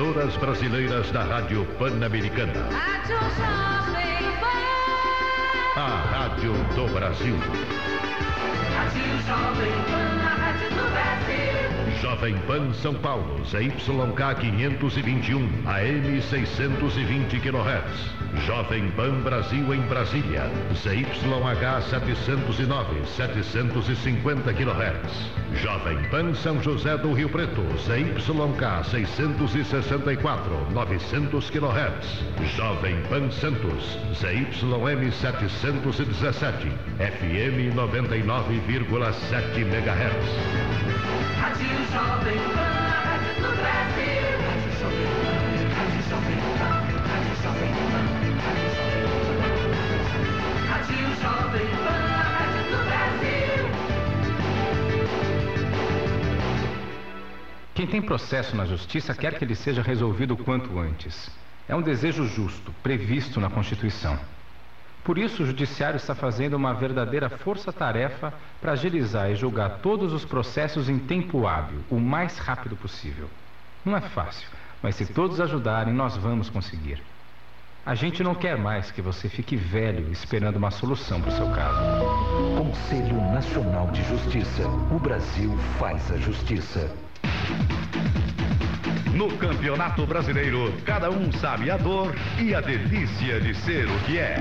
emissoras brasileiras da Rádio Pan-Americana. A Rádio do Brasil. Rádio Jovem Pan, a Rádio do Brasil. Jovem Pan São Paulo, ZYK 521, AM 620 kHz. Jovem Pan Brasil em Brasília, ZYH 709, 750 kHz. Jovem Pan São José do Rio Preto, ZYK 664, 900 kHz. Jovem Pan Santos, ZYM 717, FM 99,7 MHz. Quem tem processo na justiça quer que ele seja resolvido quanto antes. É um desejo justo, previsto na Constituição. Por isso, o Judiciário está fazendo uma verdadeira força-tarefa para agilizar e julgar todos os processos em tempo hábil, o mais rápido possível. Não é fácil, mas se todos ajudarem, nós vamos conseguir. A gente não quer mais que você fique velho esperando uma solução para o seu caso. Conselho Nacional de Justiça. O Brasil faz a justiça. No Campeonato Brasileiro, cada um sabe a dor e a delícia de ser o que é.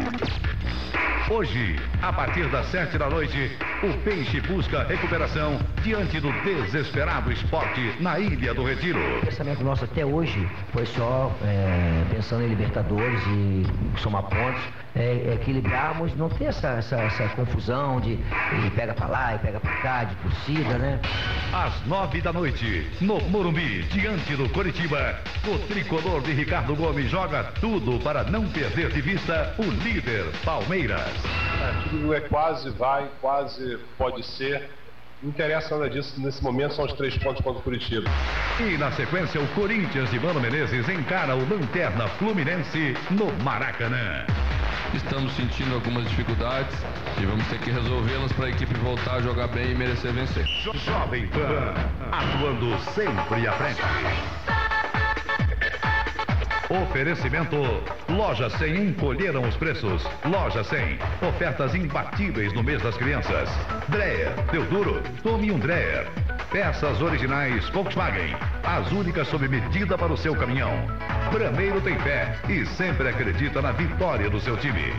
Hoje, a partir das sete da noite, o Peixe busca recuperação diante do desesperado esporte na Ilha do Retiro. O pensamento nosso até hoje foi só é, pensando em Libertadores e somar pontos, é, equilibrarmos, não ter essa, essa, essa confusão de e pega pra lá e pega pra cá, de torcida, né? Às nove da noite, no Morumbi, diante do Coritiba, o tricolor de Ricardo Gomes joga tudo para não perder de vista o líder Palmeiras. É, tudo é quase vai, quase pode ser. Não interessa nada disso nesse momento, são os três pontos contra o Curitiba. E na sequência, o Corinthians de Mano Menezes encara o Lanterna Fluminense no Maracanã. Estamos sentindo algumas dificuldades e vamos ter que resolvê-las para a equipe voltar a jogar bem e merecer vencer. Jo- Jovem Pan, atuando sempre à frente. Oferecimento Loja 100 encolheram os preços. Loja 100, ofertas imbatíveis no mês das crianças. Dreyer, deu duro, tome um Dreyer. Peças originais Volkswagen, as únicas sob medida para o seu caminhão. Brameiro tem fé e sempre acredita na vitória do seu time.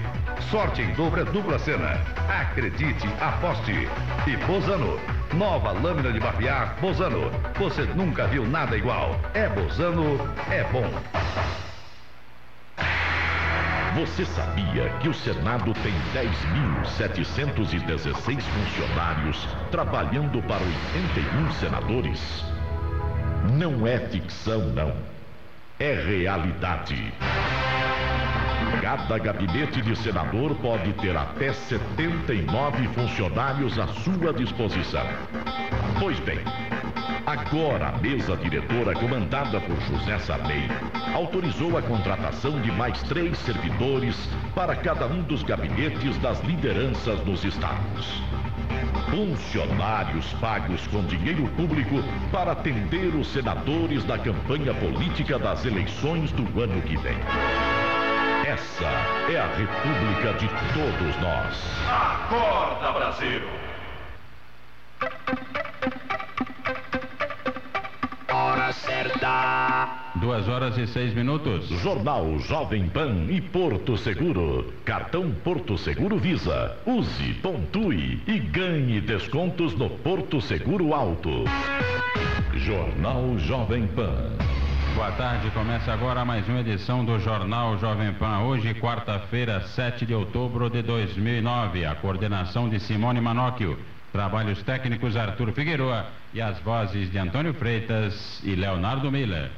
Sorte em dobro é dupla cena. Acredite, aposte. E Bozano, nova lâmina de barbear Bozano. Você nunca viu nada igual. É Bozano, é bom. Você sabia que o Senado tem 10.716 funcionários trabalhando para 81 senadores? Não é ficção, não. É realidade. Cada gabinete de senador pode ter até 79 funcionários à sua disposição. Pois bem, agora a mesa diretora, comandada por José Sarney, autorizou a contratação de mais três servidores para cada um dos gabinetes das lideranças nos estados. Funcionários pagos com dinheiro público para atender os senadores da campanha política das eleições do ano que vem. Essa é a República de todos nós. Acorda, Brasil! Hora certa. Duas horas e seis minutos. Jornal Jovem Pan e Porto Seguro. Cartão Porto Seguro Visa. Use, pontue e ganhe descontos no Porto Seguro Alto. Jornal Jovem Pan. Boa tarde, começa agora mais uma edição do Jornal Jovem Pan. Hoje, quarta-feira, 7 de outubro de 2009. A coordenação de Simone Manóquio. Trabalhos técnicos Arthur Figueroa e as vozes de Antônio Freitas e Leonardo Miller.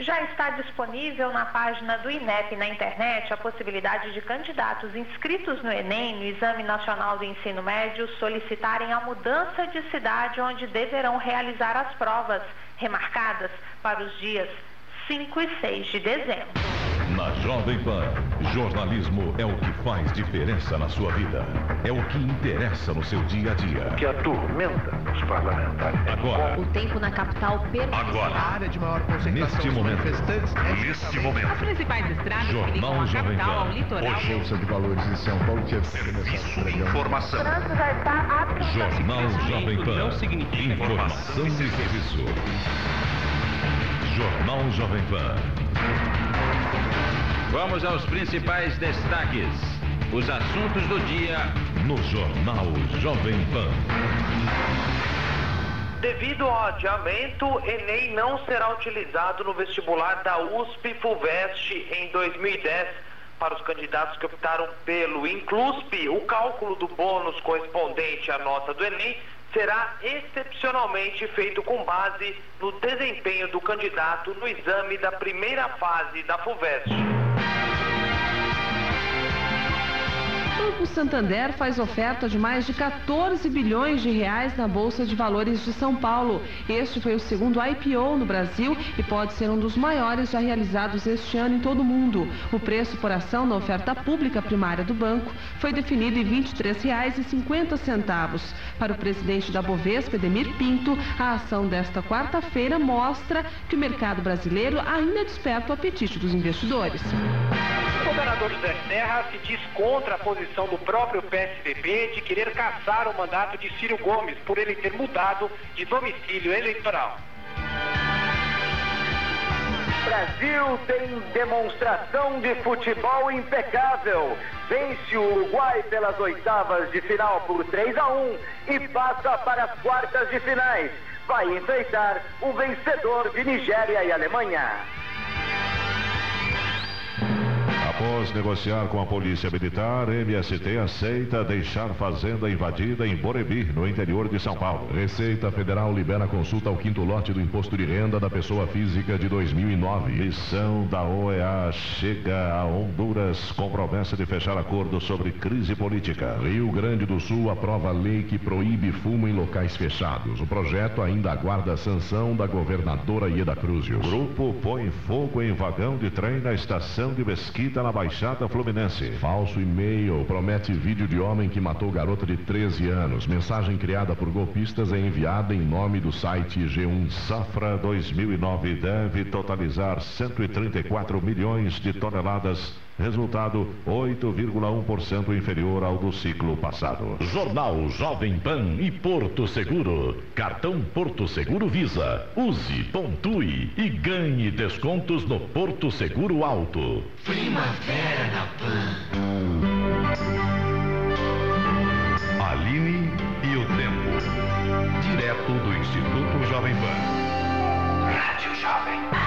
Já está disponível na página do INEP na internet a possibilidade de candidatos inscritos no Enem, no Exame Nacional do Ensino Médio, solicitarem a mudança de cidade onde deverão realizar as provas, remarcadas para os dias 5 e 6 de dezembro. Na Jovem Pan, jornalismo é o que faz diferença na sua vida. É o que interessa no seu dia a dia. Que atormenta os parlamentares. Agora, O tempo na capital permanece. Agora. A área de maior concentração neste de momento, manifestantes é neste momento, As principais estradas que ligam Jornal a Jovem capital ao Pan. litoral. Hoje, Bolsa de Valores de São Paulo tinha começado a informação. O trânsito já está absolutamente Jornal Jovem Pan. não significa Informação e serviço. Jornal Jovem Pan. Vamos aos principais destaques. Os assuntos do dia No Jornal Jovem Pan. Devido ao adiamento, Enem não será utilizado no vestibular da USP FUVEST em 2010 para os candidatos que optaram pelo Inclusp. O cálculo do bônus correspondente à nota do Enem será excepcionalmente feito com base no desempenho do candidato no exame da primeira fase da FUVEST. Banco Santander faz oferta de mais de 14 bilhões de reais na Bolsa de Valores de São Paulo. Este foi o segundo IPO no Brasil e pode ser um dos maiores já realizados este ano em todo o mundo. O preço por ação na oferta pública primária do banco foi definido em R$ 23,50. Para o presidente da Bovespa, Edemir Pinto, a ação desta quarta-feira mostra que o mercado brasileiro ainda desperta o apetite dos investidores. Governador José Serra se diz contra a posição do próprio PSDB de querer caçar o mandato de Círio Gomes por ele ter mudado de domicílio eleitoral. Brasil tem demonstração de futebol impecável. Vence o Uruguai pelas oitavas de final por 3 a 1 e passa para as quartas de finais. Vai enfrentar o vencedor de Nigéria e Alemanha. Após negociar com a Polícia Militar, MST aceita deixar fazenda invadida em Borebi, no interior de São Paulo. Receita Federal libera consulta ao quinto lote do imposto de renda da pessoa física de 2009. Missão da OEA chega a Honduras com promessa de fechar acordo sobre crise política. Rio Grande do Sul aprova lei que proíbe fumo em locais fechados. O projeto ainda aguarda a sanção da governadora Ieda Cruzio. Grupo põe fogo em vagão de trem na estação de Mesquita, na Baixada Fluminense. Falso e-mail promete vídeo de homem que matou garota de 13 anos. Mensagem criada por golpistas é enviada em nome do site G1. Safra 2009 deve totalizar 134 milhões de toneladas. Resultado 8,1% inferior ao do ciclo passado. Jornal Jovem Pan e Porto Seguro. Cartão Porto Seguro Visa. Use, pontue e ganhe descontos no Porto Seguro Alto. Primavera na Aline e o Tempo. Direto do Instituto Jovem Pan. Rádio Jovem. 2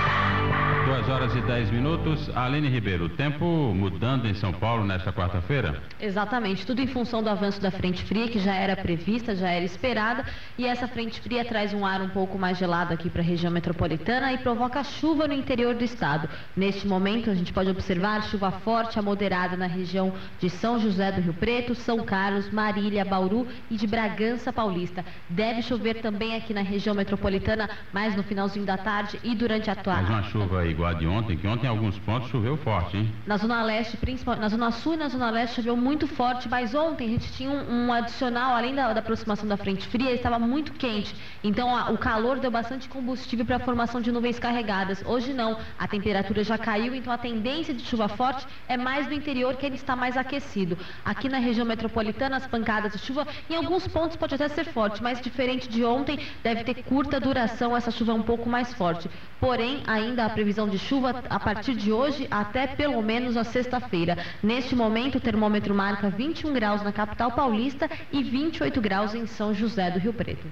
horas e 10 minutos. Aline Ribeiro, o tempo mudando em São Paulo nesta quarta-feira? Exatamente, tudo em função do avanço da frente fria, que já era prevista, já era esperada, e essa frente fria traz um ar um pouco mais gelado aqui para a região metropolitana e provoca chuva no interior do estado. Neste momento, a gente pode observar chuva forte a moderada na região de São José do Rio Preto, São Carlos, Marília, Bauru e de Bragança Paulista. Deve chover também aqui na região metropolitana, mais no finalzinho da tarde e durante a Mais tarde. uma chuva igual a de ontem, que ontem em alguns pontos choveu forte, hein? Na Zona Leste, principalmente, na Zona Sul e na Zona Leste choveu muito forte, mas ontem a gente tinha um, um adicional, além da, da aproximação da frente fria, estava muito quente. Então a- o calor deu bastante combustível para a formação de nuvens carregadas. Hoje não, a temperatura já caiu, então a tendência de chuva forte é mais no interior que ele está mais aquecido. Aqui na região metropolitana, as pancadas de chuva, em alguns pontos pode até ser forte, mas diferente de ontem, deve ter curta duração, essa chuva é um pouco mais forte. Porém, ainda a previsão de chuva a partir de hoje até pelo menos a sexta-feira. Neste momento, o termômetro marca 21 graus na capital paulista e 28 graus em São José do Rio Preto.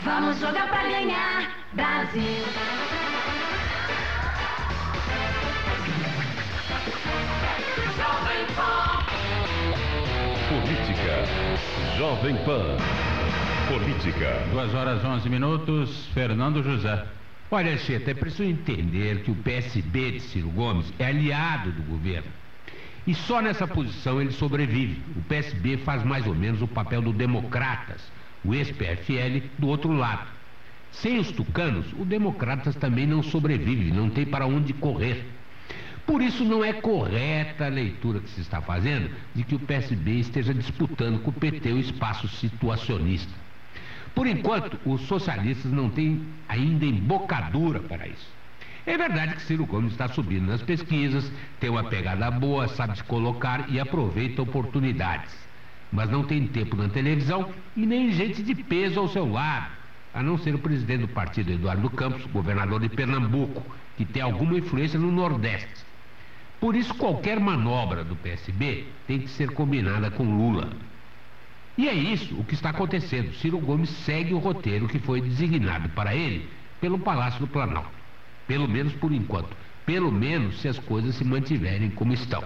Vamos jogar pra ganhar, Brasil. Jovem Pan. Política. Jovem Pan. Política. 2 horas 11 minutos. Fernando José. Olha, Cheta, é preciso entender que o PSB de Ciro Gomes é aliado do governo. E só nessa posição ele sobrevive. O PSB faz mais ou menos o papel do Democratas, o ex-PFL, do outro lado. Sem os tucanos, o Democratas também não sobrevive, não tem para onde correr. Por isso não é correta a leitura que se está fazendo de que o PSB esteja disputando com o PT o espaço situacionista. Por enquanto, os socialistas não têm ainda embocadura para isso. É verdade que Ciro Gomes está subindo nas pesquisas, tem uma pegada boa, sabe se colocar e aproveita oportunidades. Mas não tem tempo na televisão e nem gente de peso ao seu lado, a não ser o presidente do partido, Eduardo Campos, governador de Pernambuco, que tem alguma influência no Nordeste. Por isso, qualquer manobra do PSB tem que ser combinada com Lula. E é isso o que está acontecendo. Ciro Gomes segue o roteiro que foi designado para ele pelo Palácio do Planalto. Pelo menos por enquanto. Pelo menos se as coisas se mantiverem como estão.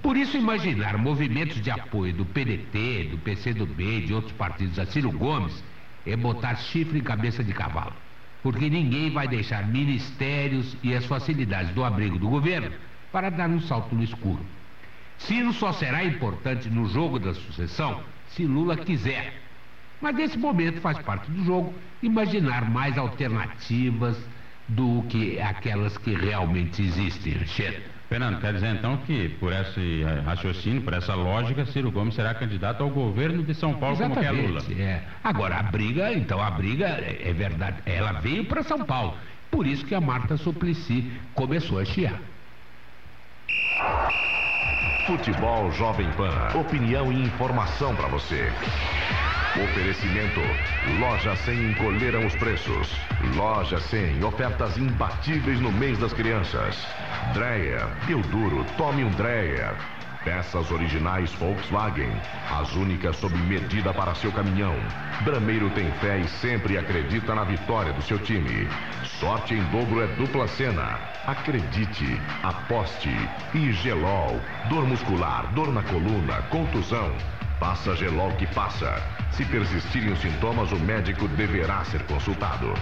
Por isso, imaginar movimentos de apoio do PDT, do PCdoB e de outros partidos a Ciro Gomes é botar chifre em cabeça de cavalo. Porque ninguém vai deixar ministérios e as facilidades do abrigo do governo para dar um salto no escuro. Ciro só será importante no jogo da sucessão se Lula quiser. Mas nesse momento faz parte do jogo imaginar mais alternativas do que aquelas que realmente existem, Anchieta. Fernando, quer dizer então que por esse eh, raciocínio, por essa lógica, Ciro Gomes será candidato ao governo de São Paulo Exatamente, como quer Lula. É. Agora, a briga, então, a briga é, é verdade, ela veio para São Paulo. Por isso que a Marta Suplicy começou a chiar. Futebol Jovem Pan. Opinião e informação para você. Oferecimento. Loja 100 encolheram os preços. Loja 100. Ofertas imbatíveis no mês das crianças. Dreyer. Pio Duro. Tome um Dreyer. Peças originais Volkswagen. As únicas sob medida para seu caminhão. Brameiro tem fé e sempre acredita na vitória do seu time. Sorte em dobro é dupla cena. Acredite, aposte. E Gelol. Dor muscular, dor na coluna, contusão. Passa Gelol que passa. Se persistirem os sintomas, o médico deverá ser consultado.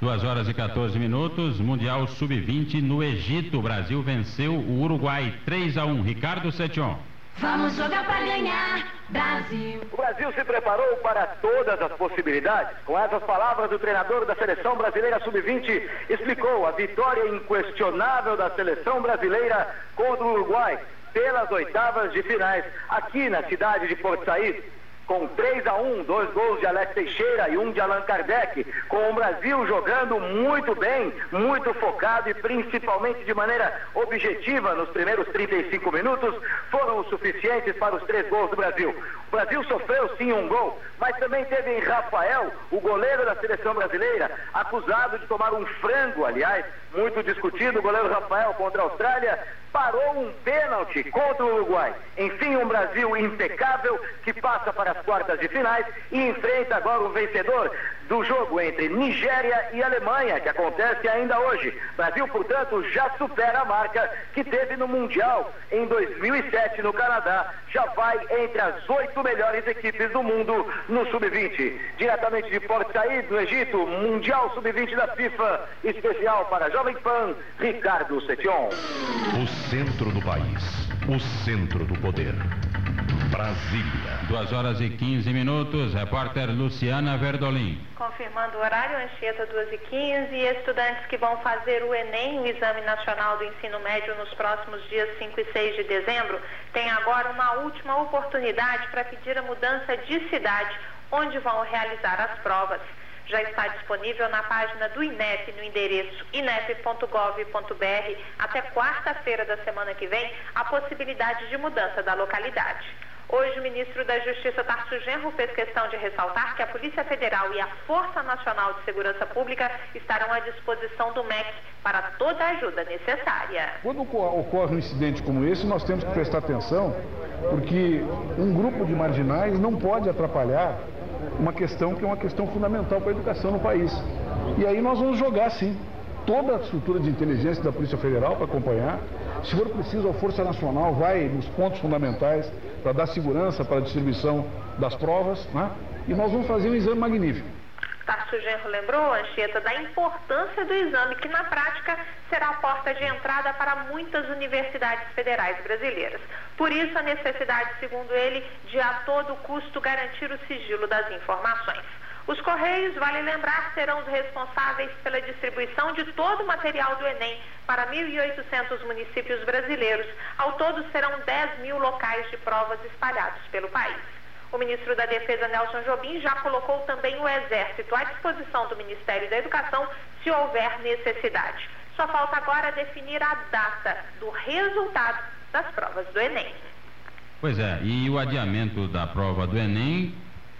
2 horas e 14 minutos, Mundial Sub-20 no Egito. O Brasil venceu o Uruguai 3 a 1. Ricardo Setion. Vamos jogar pra ganhar, Brasil. O Brasil se preparou para todas as possibilidades. Com essas palavras, o treinador da seleção brasileira sub-20 explicou a vitória inquestionável da seleção brasileira contra o Uruguai pelas oitavas de finais aqui na cidade de Porto Saíd com 3 a 1, dois gols de Alex Teixeira e um de Allan Kardec, com o Brasil jogando muito bem, muito focado e principalmente de maneira objetiva nos primeiros 35 minutos, foram os suficientes para os três gols do Brasil. O Brasil sofreu sim um gol, mas também teve em Rafael, o goleiro da seleção brasileira, acusado de tomar um frango, aliás, muito discutido, o goleiro Rafael contra a Austrália, parou um pênalti contra o Uruguai. Enfim, um Brasil impecável que passa para as quartas de finais e enfrenta agora o vencedor do jogo entre Nigéria e Alemanha, que acontece ainda hoje. Brasil, portanto, já supera a marca que teve no Mundial em 2007 no Canadá. Já vai entre as oito melhores equipes do mundo no Sub-20. Diretamente de Port Said, no Egito, Mundial Sub-20 da FIFA, especial para Jovem Pan, Ricardo Setion. O centro do país. O centro do poder. Brasília. 2 horas e 15 minutos, repórter Luciana Verdolim. Confirmando o horário, Anchieta 2 e 15 e estudantes que vão fazer o Enem, o Exame Nacional do Ensino Médio, nos próximos dias 5 e 6 de dezembro, têm agora uma última oportunidade para pedir a mudança de cidade onde vão realizar as provas. Já está disponível na página do INEP no endereço inep.gov.br até quarta-feira da semana que vem a possibilidade de mudança da localidade. Hoje, o ministro da Justiça, Tarso Genro, fez questão de ressaltar que a Polícia Federal e a Força Nacional de Segurança Pública estarão à disposição do MEC para toda a ajuda necessária. Quando ocorre um incidente como esse, nós temos que prestar atenção, porque um grupo de marginais não pode atrapalhar uma questão que é uma questão fundamental para a educação no país. E aí nós vamos jogar, sim, toda a estrutura de inteligência da Polícia Federal para acompanhar. Se for preciso, a Força Nacional vai nos pontos fundamentais para dar segurança para a distribuição das provas, né? E nós vamos fazer um exame magnífico. Tarso Genro lembrou, Anchieta, da importância do exame, que na prática será a porta de entrada para muitas universidades federais brasileiras. Por isso, a necessidade, segundo ele, de a todo custo garantir o sigilo das informações. Os Correios, vale lembrar, serão os responsáveis pela distribuição de todo o material do Enem para 1.800 municípios brasileiros. Ao todo, serão 10 mil locais de provas espalhados pelo país. O ministro da Defesa, Nelson Jobim, já colocou também o Exército à disposição do Ministério da Educação se houver necessidade. Só falta agora definir a data do resultado das provas do Enem. Pois é, e o adiamento da prova do Enem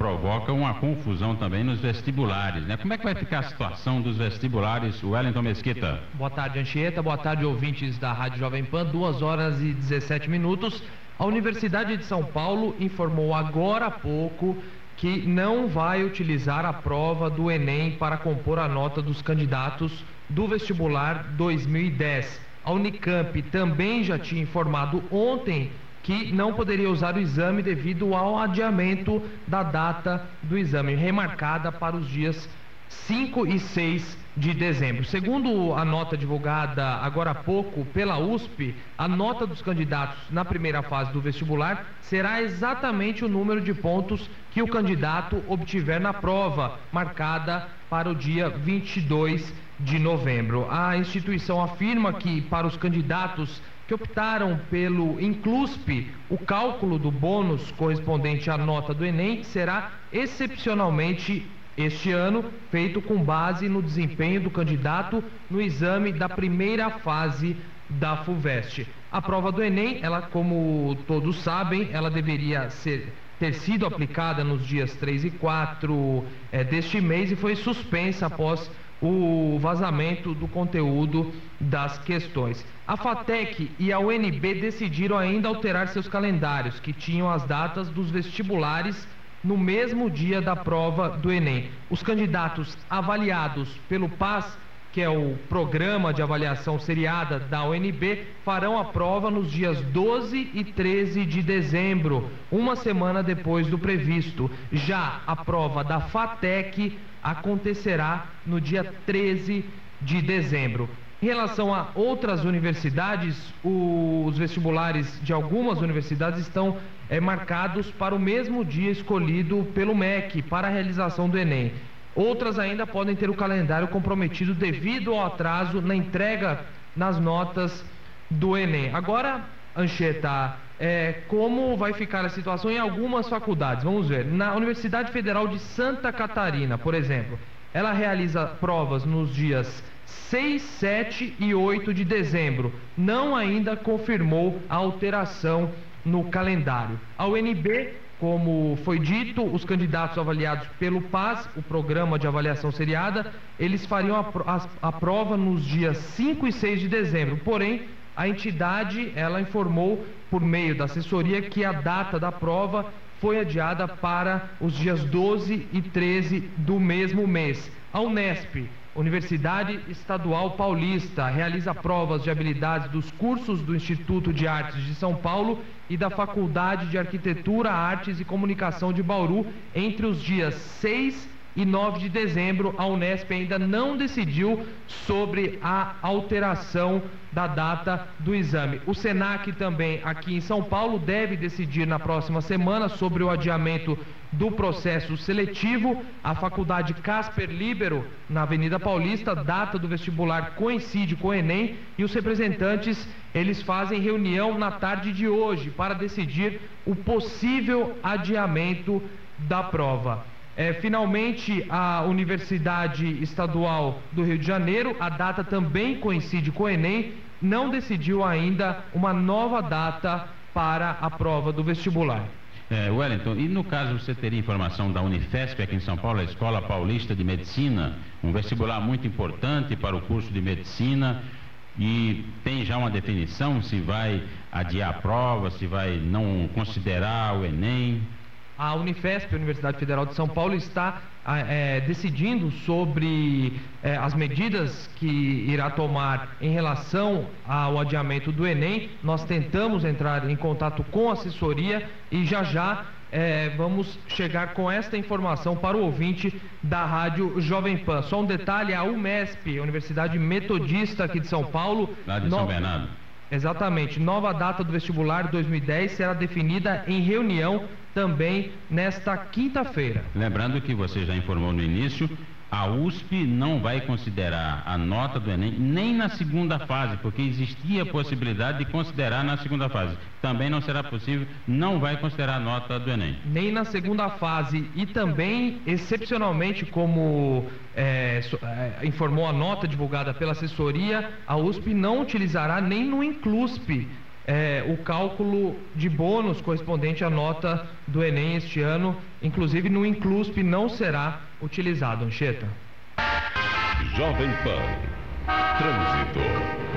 provoca uma confusão também nos vestibulares, né? Como é que vai ficar a situação dos vestibulares, Wellington Mesquita? Boa tarde, Anchieta. Boa tarde, ouvintes da Rádio Jovem Pan. 2 horas e 17 minutos. A Universidade de São Paulo informou agora há pouco que não vai utilizar a prova do Enem para compor a nota dos candidatos do vestibular 2010. A Unicamp também já tinha informado ontem que não poderia usar o exame devido ao adiamento da data do exame, remarcada para os dias 5 e 6 de dezembro. Segundo a nota divulgada agora há pouco pela USP, a nota dos candidatos na primeira fase do vestibular será exatamente o número de pontos que o candidato obtiver na prova, marcada para o dia 22 de novembro. A instituição afirma que para os candidatos que optaram pelo Incluspe, o cálculo do bônus correspondente à nota do Enem será excepcionalmente este ano feito com base no desempenho do candidato no exame da primeira fase da FUVEST. A prova do Enem, ela como todos sabem, ela deveria ser ter sido aplicada nos dias 3 e 4 é, eh, deste mês e foi suspensa após o vazamento do conteúdo das questões. A FATEC e a UNB decidiram ainda alterar seus calendários, que tinham as datas dos vestibulares no mesmo dia da prova do Enem. Os candidatos avaliados pelo PAS, que é o Programa de Avaliação Seriada da UNB, farão a prova nos dias 12 e 13 de dezembro, uma semana depois do previsto. Já a prova da FATEC acontecerá no dia 13 de dezembro. Em relação a outras universidades, os vestibulares de algumas universidades estão é, marcados para o mesmo dia escolhido pelo MEC para a realização do Enem. Outras ainda podem ter o calendário comprometido devido ao atraso na entrega nas notas do Enem. Agora, Ancheta, é, como vai ficar a situação em algumas faculdades. Vamos ver. Na Universidade Federal de Santa Catarina, por exemplo, ela realiza provas nos dias 6, 7 e 8 de dezembro. Não ainda confirmou a alteração no calendário. A UNB, como foi dito, os candidatos avaliados pelo PAS, o Programa de Avaliação Seriada, eles fariam a, a, a prova nos dias 5 e 6 de dezembro. Porém, a entidade ela informou por meio da assessoria que a data da prova foi adiada para os dias 12 e 13 do mesmo mês. A Unesp, Universidade Estadual Paulista, realiza provas de habilidades dos cursos do Instituto de Artes de São Paulo e da Faculdade de Arquitetura, Artes e Comunicação de Bauru entre os dias 6 e 9 de dezembro, a Unesp ainda não decidiu sobre a alteração da data do exame. O SENAC também, aqui em São Paulo, deve decidir na próxima semana sobre o adiamento do processo seletivo. A Faculdade Casper Libero, na Avenida Paulista, data do vestibular coincide com o Enem e os representantes, eles fazem reunião na tarde de hoje para decidir o possível adiamento da prova. É, finalmente, a Universidade Estadual do Rio de Janeiro, a data também coincide com o Enem, não decidiu ainda uma nova data para a prova do vestibular. É, Wellington, e no caso você teria informação da Unifesp aqui em São Paulo, a Escola Paulista de Medicina, um vestibular muito importante para o curso de medicina, e tem já uma definição se vai adiar a prova, se vai não considerar o Enem? A Unifesp, a Universidade Federal de São Paulo, está é, decidindo sobre é, as medidas que irá tomar em relação ao adiamento do Enem. Nós tentamos entrar em contato com a assessoria e já já é, vamos chegar com esta informação para o ouvinte da Rádio Jovem Pan. Só um detalhe: a UMESP, Universidade Metodista aqui de São Paulo. Lá de no... São Bernardo Exatamente. Nova data do vestibular 2010 será definida em reunião também nesta quinta-feira. Lembrando que você já informou no início, a USP não vai considerar a nota do Enem nem na segunda fase, porque existia a possibilidade de considerar na segunda fase. Também não será possível, não vai considerar a nota do Enem. Nem na segunda fase e também, excepcionalmente, como é, é, informou a nota divulgada pela assessoria, a USP não utilizará nem no Inclusp é, o cálculo de bônus correspondente à nota do Enem este ano. Inclusive, no Inclusp não será utilizado, Ancheta. Jovem Pan. Trânsito.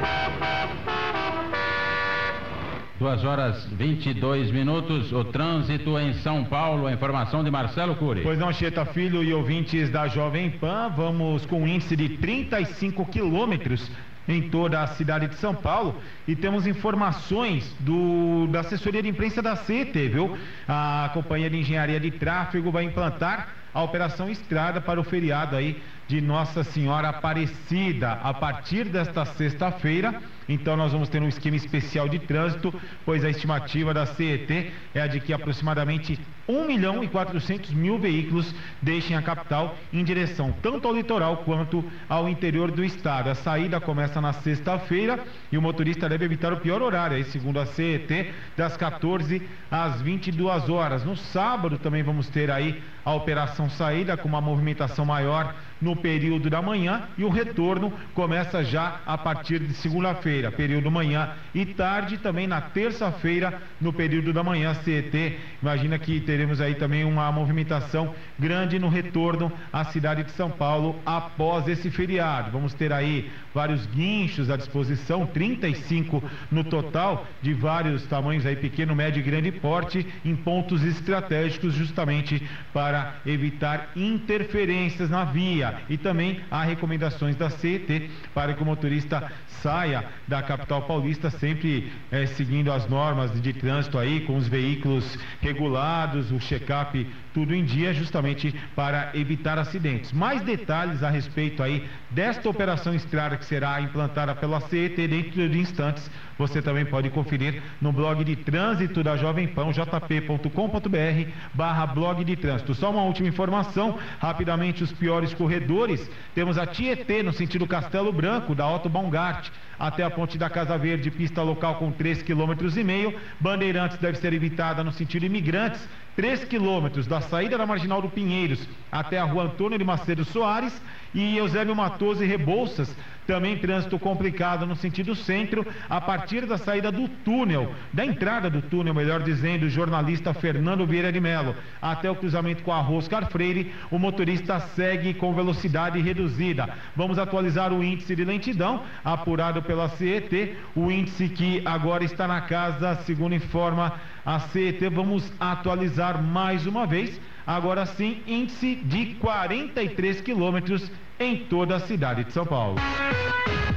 2 horas 22 minutos, o trânsito em São Paulo, a informação de Marcelo Cury. Pois não, Cheta Filho e ouvintes da Jovem Pan, vamos com um índice de 35 quilômetros em toda a cidade de São Paulo e temos informações do, da assessoria de imprensa da CET, viu? A Companhia de Engenharia de Tráfego vai implantar a Operação Estrada para o feriado aí de Nossa Senhora Aparecida a partir desta sexta-feira. Então nós vamos ter um esquema especial de trânsito, pois a estimativa da CET é a de que aproximadamente 1 milhão e 400 mil veículos deixem a capital em direção tanto ao litoral quanto ao interior do estado. A saída começa na sexta-feira e o motorista deve evitar o pior horário, aí, segundo a CET, das 14 às 22 horas. No sábado também vamos ter aí a operação saída com uma movimentação maior no período da manhã e o retorno começa já a partir de segunda-feira, período manhã e tarde também na terça-feira no período da manhã CET. Imagina que teremos aí também uma movimentação grande no retorno à cidade de São Paulo após esse feriado. Vamos ter aí vários guinchos à disposição, 35 no total, de vários tamanhos aí, pequeno, médio e grande porte, em pontos estratégicos justamente para evitar interferências na via e também há recomendações da CET para que o motorista saia da capital paulista sempre eh, seguindo as normas de trânsito aí, com os veículos regulados, o check-up tudo em dia, justamente para evitar acidentes. Mais detalhes a respeito aí desta operação estrada que será implantada pela CET dentro de instantes, você também pode conferir no blog de trânsito da Jovem Pan, jp.com.br barra blog de trânsito. Só uma última informação, rapidamente os piores corredores, temos a Tietê no sentido Castelo Branco, da Otto Baumgart, até a ponte da Casa Verde, pista local com 3,5 km. Bandeirantes deve ser evitada no sentido imigrantes, 3 quilômetros da saída da Marginal do Pinheiros até a rua Antônio de Macedo Soares e Eusébio Matoso e Rebouças, também trânsito complicado no sentido centro, a partir da saída do túnel, da entrada do túnel, melhor dizendo, o jornalista Fernando Vieira de Melo, até o cruzamento com a Roscar Freire, o motorista segue com velocidade reduzida. Vamos atualizar o índice de lentidão, apurado pela CET, o índice que agora está na casa, segundo informa a CET, vamos atualizar mais uma vez. Agora sim, índice de 43 quilômetros em toda a cidade de São Paulo.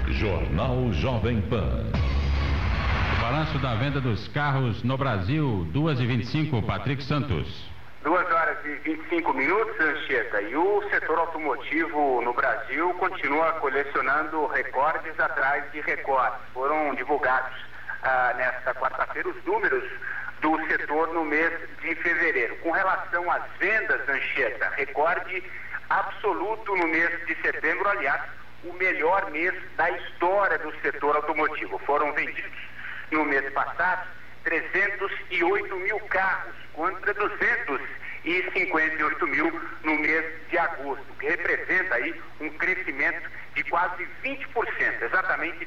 Jornal Jovem Pan. O balanço da venda dos carros no Brasil, 2 e 25 Patrick Santos. 2 horas e 25 minutos, Anchieta, e o setor automotivo no Brasil continua colecionando recordes atrás de recordes. Foram divulgados ah, nesta quarta-feira os números do setor no mês de fevereiro. Com relação às vendas, Anchieta, recorde absoluto no mês de setembro, aliás, o melhor mês da história do setor automotivo. Foram vendidos no mês passado 308 mil carros contra 258 mil no mês de agosto, que representa aí um crescimento de quase 20%, exatamente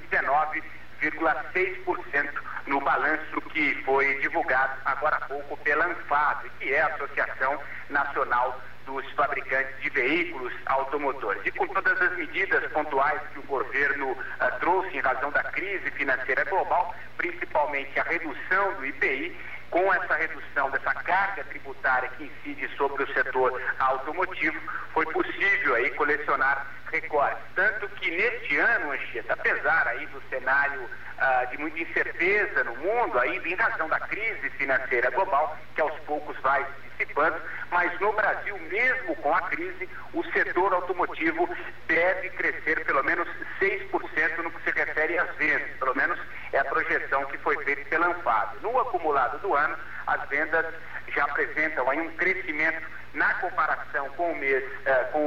19,6% no balanço que foi divulgado agora há pouco pela Anfave, que é a Associação Nacional dos fabricantes de veículos automotores. E com todas as medidas pontuais que o governo ah, trouxe em razão da crise financeira global, principalmente a redução do IPI, com essa redução dessa carga tributária que incide sobre o setor automotivo, foi possível aí colecionar recordes. Tanto que neste ano, Anchieta, apesar aí do cenário ah, de muita incerteza no mundo, ainda em razão da crise financeira global, que aos poucos vai se dissipando, mas no Brasil, mesmo com a crise, o setor automotivo deve crescer pelo menos 6% no que se refere às vendas, pelo menos é a projeção que foi feita pela Anfave. No acumulado do ano, as vendas já apresentam aí um crescimento na comparação com o mês, eh, com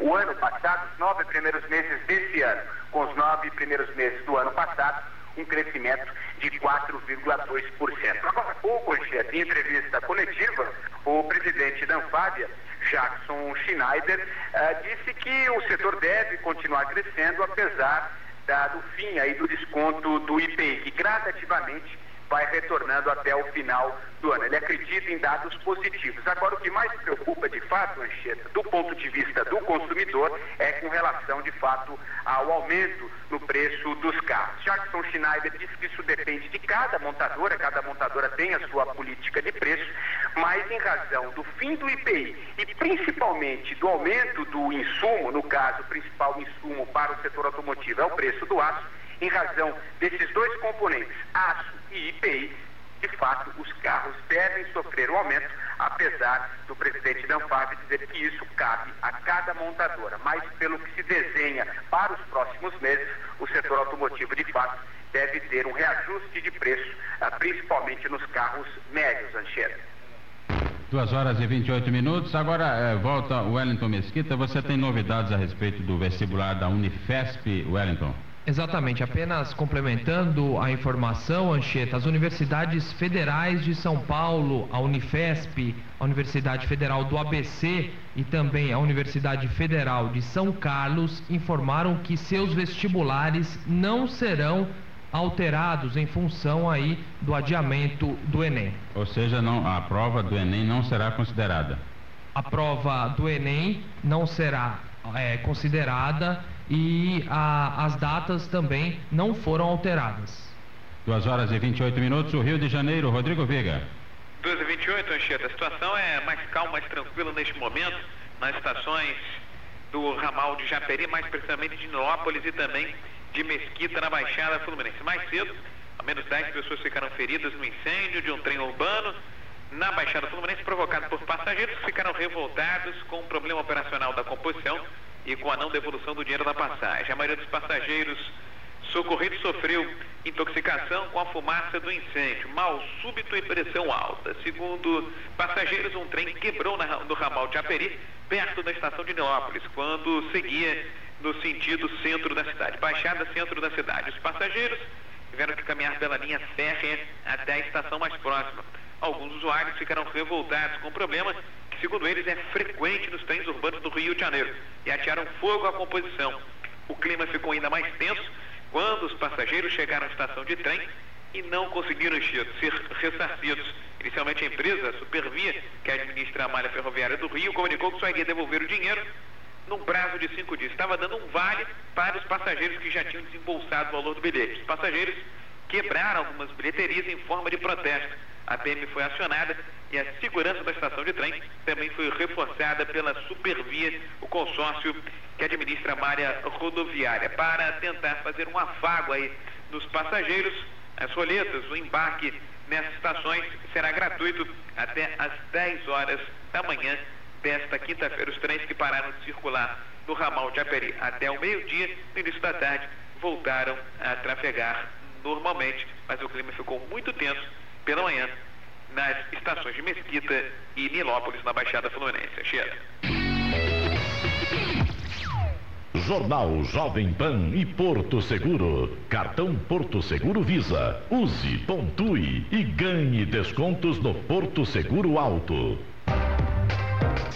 o, ano passado, os nove primeiros meses desse ano, com os nove primeiros meses do ano passado, um crescimento de 4,2%. Agora há pouco, Anchieta, em entrevista coletiva, o presidente da Anfávia, Jackson Schneider, eh, disse que o setor deve continuar crescendo, apesar do fim aí do desconto do IPI, que gradativamente vai retornando até o final do ano. Ele acredita em dados positivos. Agora, o que mais preocupa de fato, Anchieta, do ponto de vista do consumidor, é com relação de fato ao aumento no preço dos carros. Jackson Schneider disse que isso depende de cada montadora, cada montadora tem a sua política de preço, mas em razão do fim do IPI e principalmente do aumento do insumo, no caso, o principal insumo para o setor automotivo é o preço do aço, em razão desses dois componentes, aço e IPI, de fato, os carros devem sofrer um aumento, apesar do presidente da dizer que isso cabe a cada montadora. Mas, pelo que se desenha para os próximos meses, o setor automotivo, de fato, deve ter um reajuste de preço, ah, principalmente nos carros médios, Anchieta. Duas horas e 28 minutos. Agora eh, volta o Wellington Mesquita. Você tem novidades a respeito do vestibular da Unifesp, Wellington? Exatamente, apenas complementando a informação, Anchieta, as universidades federais de São Paulo, a Unifesp, a Universidade Federal do ABC e também a Universidade Federal de São Carlos informaram que seus vestibulares não serão alterados em função aí do adiamento do Enem. Ou seja, não, a prova do Enem não será considerada. A prova do Enem não será é, considerada e a, as datas também não foram alteradas. 2 horas e 28 minutos, o Rio de Janeiro, Rodrigo Viga. 2 e 28, Anchieta. A situação é mais calma, mais tranquila neste momento, nas estações do ramal de Japeri, mais precisamente de Nilópolis e também de Mesquita, na Baixada Fluminense. Mais cedo, ao menos 10 pessoas ficaram feridas no incêndio de um trem urbano na Baixada Fluminense, provocado por passageiros que ficaram revoltados com um problema operacional da composição e com a não devolução do dinheiro da passagem. A maioria dos passageiros socorridos sofreu intoxicação com a fumaça do incêndio, mal súbito e pressão alta. Segundo passageiros, um trem quebrou no ramal de Aperi, perto da estação de Neópolis, quando seguia no sentido centro da cidade, baixada centro da cidade. Os passageiros tiveram que caminhar pela linha férrea até a estação mais próxima. Alguns usuários ficaram revoltados com o problema segundo eles, é frequente nos trens urbanos do Rio de Janeiro e atearam fogo à composição. O clima ficou ainda mais tenso quando os passageiros chegaram à estação de trem e não conseguiram ser ressarcidos. Inicialmente a empresa, a Supervia, que administra a malha ferroviária do Rio, comunicou que só iria devolver o dinheiro num prazo de cinco dias. Estava dando um vale para os passageiros que já tinham desembolsado o valor do bilhete. Os passageiros quebraram algumas bilheterias em forma de protesto. A PM foi acionada e a segurança da estação de trem também foi reforçada pela Supervia, o consórcio que administra a malha rodoviária, para tentar fazer um afago aí nos passageiros. As roletas, o embarque nessas estações será gratuito até às 10 horas da manhã desta quinta-feira. Os trens que pararam de circular no ramal de Aperi até o meio-dia, no início da tarde, voltaram a trafegar normalmente, mas o clima ficou muito tenso pela manhã nas estações de Mesquita e Nilópolis, na Baixada Fluminense. Cheira. Jornal Jovem Pan e Porto Seguro. Cartão Porto Seguro Visa. Use, pontue e ganhe descontos no Porto Seguro Alto.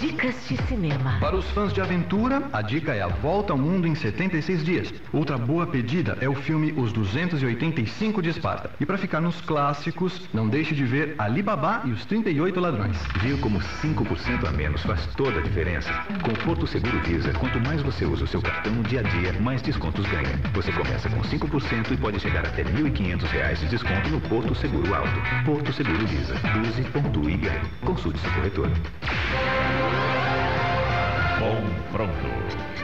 Dicas de cinema. Para os fãs de aventura, a dica é A Volta ao Mundo em 76 Dias. Outra boa pedida é o filme Os 285 de Esparta. E para ficar nos clássicos, não deixe de ver Alibaba e os 38 Ladrões. Viu como 5% a menos faz toda a diferença? Com o Porto Seguro Visa, quanto mais você usa o seu cartão no dia a dia, mais descontos ganha. Você começa com 5% e pode chegar até R$ 1.500 de desconto no Porto Seguro Alto. Porto Seguro Visa. Use, pontue e ganhe. Consulte seu corretor. Confronto.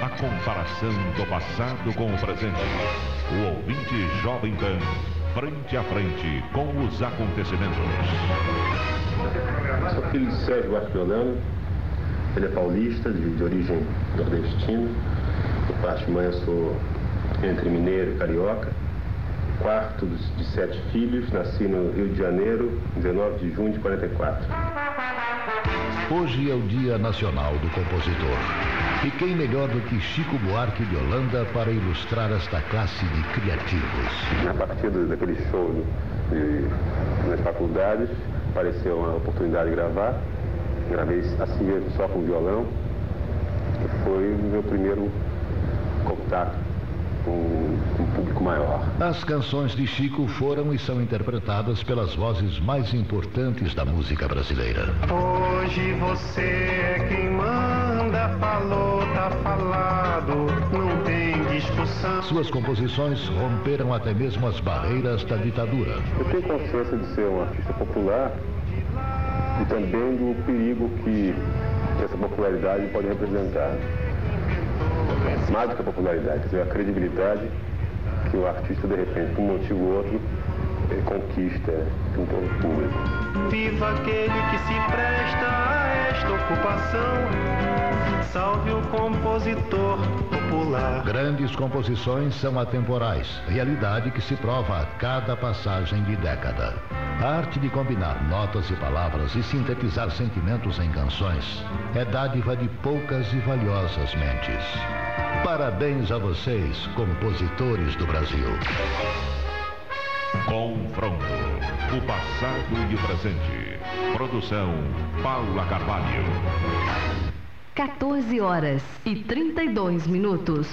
A comparação do passado com o presente. O ouvinte Jovem Pan, frente a frente com os acontecimentos. Sou filho de Sérgio Bartolano. Ele é paulista, de, de origem nordestina. Por parte mãe, eu sou entre mineiro e carioca. Quarto de sete filhos, nasci no Rio de Janeiro, 19 de junho de 44. Hoje é o Dia Nacional do Compositor. E quem melhor do que Chico Buarque de Holanda para ilustrar esta classe de criativos? A partir daquele show de- nas faculdades, apareceu uma oportunidade de gravar. Gravei assim mesmo, só com violão. E foi o meu primeiro contato com um público maior. As canções de Chico foram e são interpretadas pelas vozes mais importantes da música brasileira. Hoje você é quem manda, falou, tá falado, não tem discussão. Suas composições romperam até mesmo as barreiras da ditadura. Eu tenho consciência de ser um artista popular e também do perigo que essa popularidade pode representar. Mais do que a popularidade, quer dizer, a credibilidade que o artista, de repente, por um motivo ou outro, eh, conquista junto ao público. Viva aquele que se presta a esta ocupação. Salve o compositor popular. Grandes composições são atemporais, realidade que se prova a cada passagem de década. A arte de combinar notas e palavras e sintetizar sentimentos em canções é dádiva de poucas e valiosas mentes. Parabéns a vocês, compositores do Brasil. Confronto. O passado e o presente. Produção Paula Carvalho. 14 horas e 32 minutos.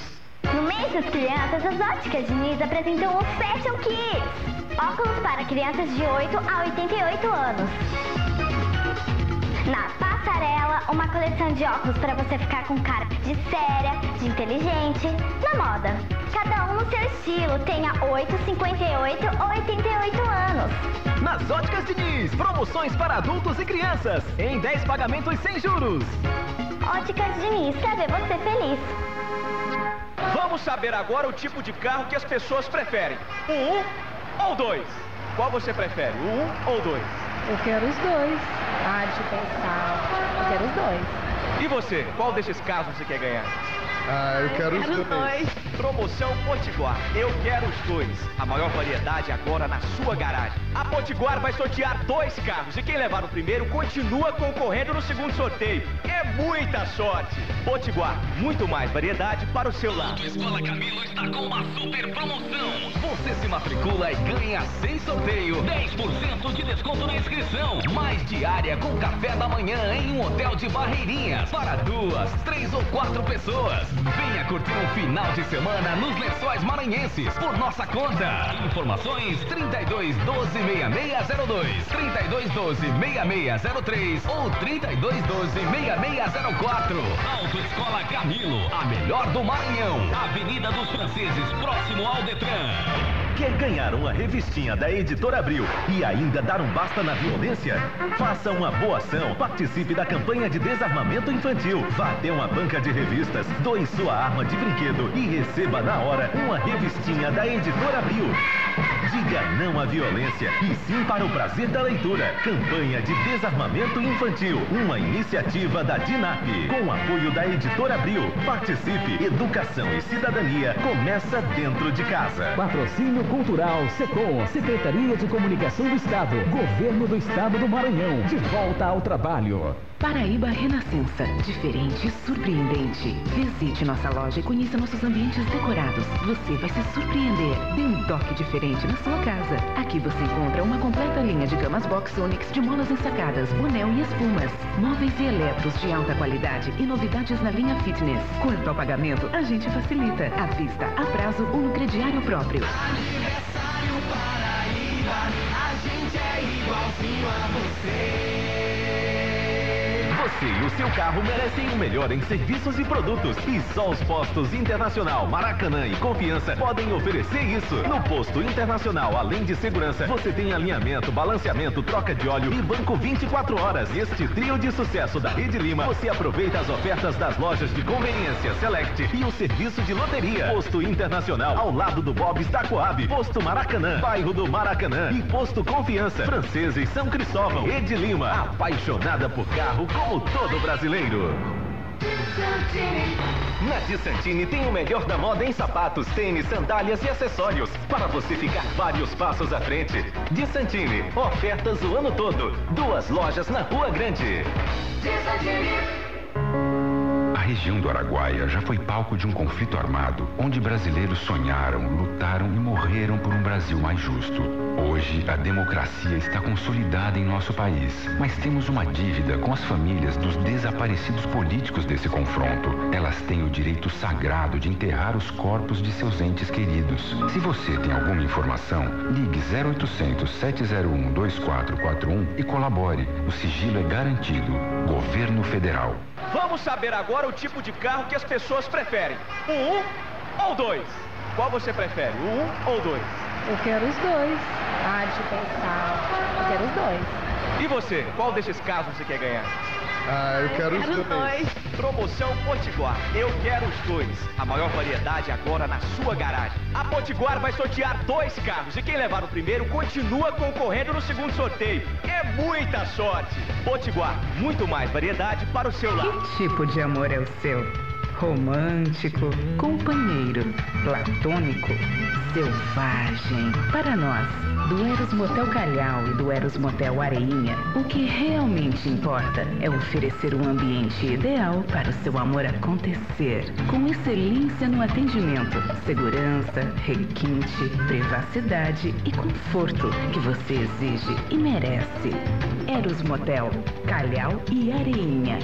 No mês das crianças, as óticas Diniz apresentam o Fashion Kids. Óculos para crianças de 8 a 88 anos. Na passarela, uma coleção de óculos para você ficar com cara de séria, de inteligente, na moda. Cada um no seu estilo, tenha 8, 58 ou 88 anos. Nas óticas Diniz, promoções para adultos e crianças, em 10 pagamentos sem juros. Óticas Diniz, quer ver você feliz. Vamos saber agora o tipo de carro que as pessoas preferem. O 1 ou 2? Qual você prefere, o 1 ou 2? Eu quero os dois. Ah, deixa pensar. Eu quero os dois. E você, qual desses carros você quer ganhar? Ah, eu quero os quero os dois. Promoção Potiguar. Eu quero os dois. A maior variedade agora na sua garagem. A Potiguar vai sortear dois carros e quem levar o primeiro continua concorrendo no segundo sorteio. É muita sorte. Potiguar, muito mais variedade para o seu lado. Escola Camilo está com uma super promoção. Você se matricula e ganha sem sorteio. 10% de desconto na inscrição. Mais diária com café da manhã em um hotel de Barreirinhas. Para duas, três ou quatro pessoas. Venha curtir um final de semana nos lençóis maranhenses por nossa conta. Informações 32 12 6602, 32 12 6603 ou 32 12 6604. Autoescola Camilo, a melhor do Maranhão. Avenida dos Franceses, próximo ao Detran. Quer ganhar uma revistinha da Editora Abril e ainda dar um basta na violência? Faça uma boa ação. Participe da campanha de desarmamento infantil. Vá até uma banca de revistas, doe sua arma de brinquedo e receba na hora uma revistinha da Editora Abril. Diga não à violência e sim para o prazer da leitura. Campanha de desarmamento infantil. Uma iniciativa da DINAP. Com apoio da Editora Abril. Participe. Educação e cidadania começa dentro de casa. Patrocínio Cultural, SECOM, Secretaria de Comunicação do Estado, Governo do Estado do Maranhão, de volta ao trabalho. Paraíba Renascença. Diferente e surpreendente. Visite nossa loja e conheça nossos ambientes decorados. Você vai se surpreender. Dê um toque diferente na sua casa. Aqui você encontra uma completa linha de camas box Onix de molas ensacadas, bonel e espumas. Móveis e eletros de alta qualidade e novidades na linha fitness. Quanto ao pagamento, a gente facilita. À vista, a prazo ou no crediário próprio. Aniversário Paraíba, a gente é igualzinho a você. Você e o seu carro merecem o melhor em serviços e produtos. E só os postos Internacional, Maracanã e Confiança podem oferecer isso. No posto Internacional, além de segurança, você tem alinhamento, balanceamento, troca de óleo e banco 24 horas. Este trio de sucesso da Rede Lima, você aproveita as ofertas das lojas de conveniência Select e o serviço de loteria. Posto Internacional, ao lado do Bob's da Coab. Posto Maracanã, bairro do Maracanã. E Posto Confiança, Franceses São Cristóvão. Rede Lima, apaixonada por carro como todo brasileiro. Na Dissantini tem o melhor da moda em sapatos, tênis, sandálias e acessórios para você ficar vários passos à frente. Dissantini, ofertas o ano todo. Duas lojas na Rua Grande. A região do Araguaia já foi palco de um conflito armado, onde brasileiros sonharam, lutaram e morreram por um Brasil mais justo. Hoje, a democracia está consolidada em nosso país, mas temos uma dívida com as famílias dos desaparecidos políticos desse confronto. Elas têm o direito sagrado de enterrar os corpos de seus entes queridos. Se você tem alguma informação, ligue 0800 701 2441 e colabore. O sigilo é garantido. Governo Federal. Vamos saber agora o tipo de carro que as pessoas preferem. O 1 ou 2? Qual você prefere, o 1 ou 2? Eu quero os dois. Ah, deixa eu pensar. Eu quero os dois. E você, qual desses carros você quer ganhar? Ah, eu quero, os dois. Promoção Potiguar. Eu quero os dois. A maior variedade agora na sua garagem. A Potiguar vai sortear dois carros e quem levar o primeiro continua concorrendo no segundo sorteio. É muita sorte. Potiguar, muito mais variedade para o seu lado. Que tipo de amor é o seu? Romântico, companheiro, platônico, selvagem. Para nós, do Eros Motel Calhau e do Eros Motel Areinha, o que realmente importa é oferecer um ambiente ideal para o seu amor acontecer, com excelência no atendimento, segurança, requinte, privacidade e conforto que você exige e merece. Eros Motel Calhau e Areinha.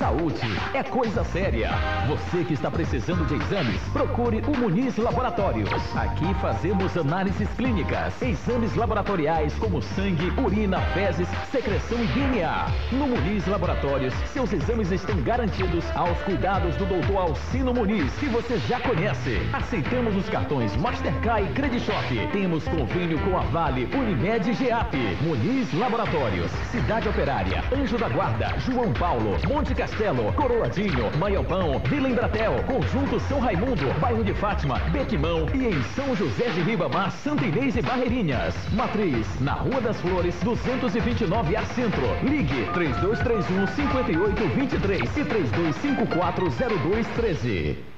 Saúde é coisa séria. Você que está precisando de exames, procure o Muniz Laboratórios. Aqui fazemos análises clínicas, exames laboratoriais como sangue, urina, fezes, secreção e DNA. No Muniz Laboratórios, seus exames estão garantidos aos cuidados do Dr. Alcino Muniz, que você já conhece. Aceitamos os cartões Mastercard e Credit Shop. Temos convênio com a Vale, Unimed e GEAP. Muniz Laboratórios, Cidade Operária, Anjo da Guarda, João Paulo, Monte Castelo, Coroadinho, Maiopão, Vila Embratel, Conjunto São Raimundo, Bairro de Fátima, Bequimão e em São José de Ribamar, Santa Inês e Barreirinhas. Matriz, na Rua das Flores, 229 A Centro. Ligue 3231 5823 e 3254 0213.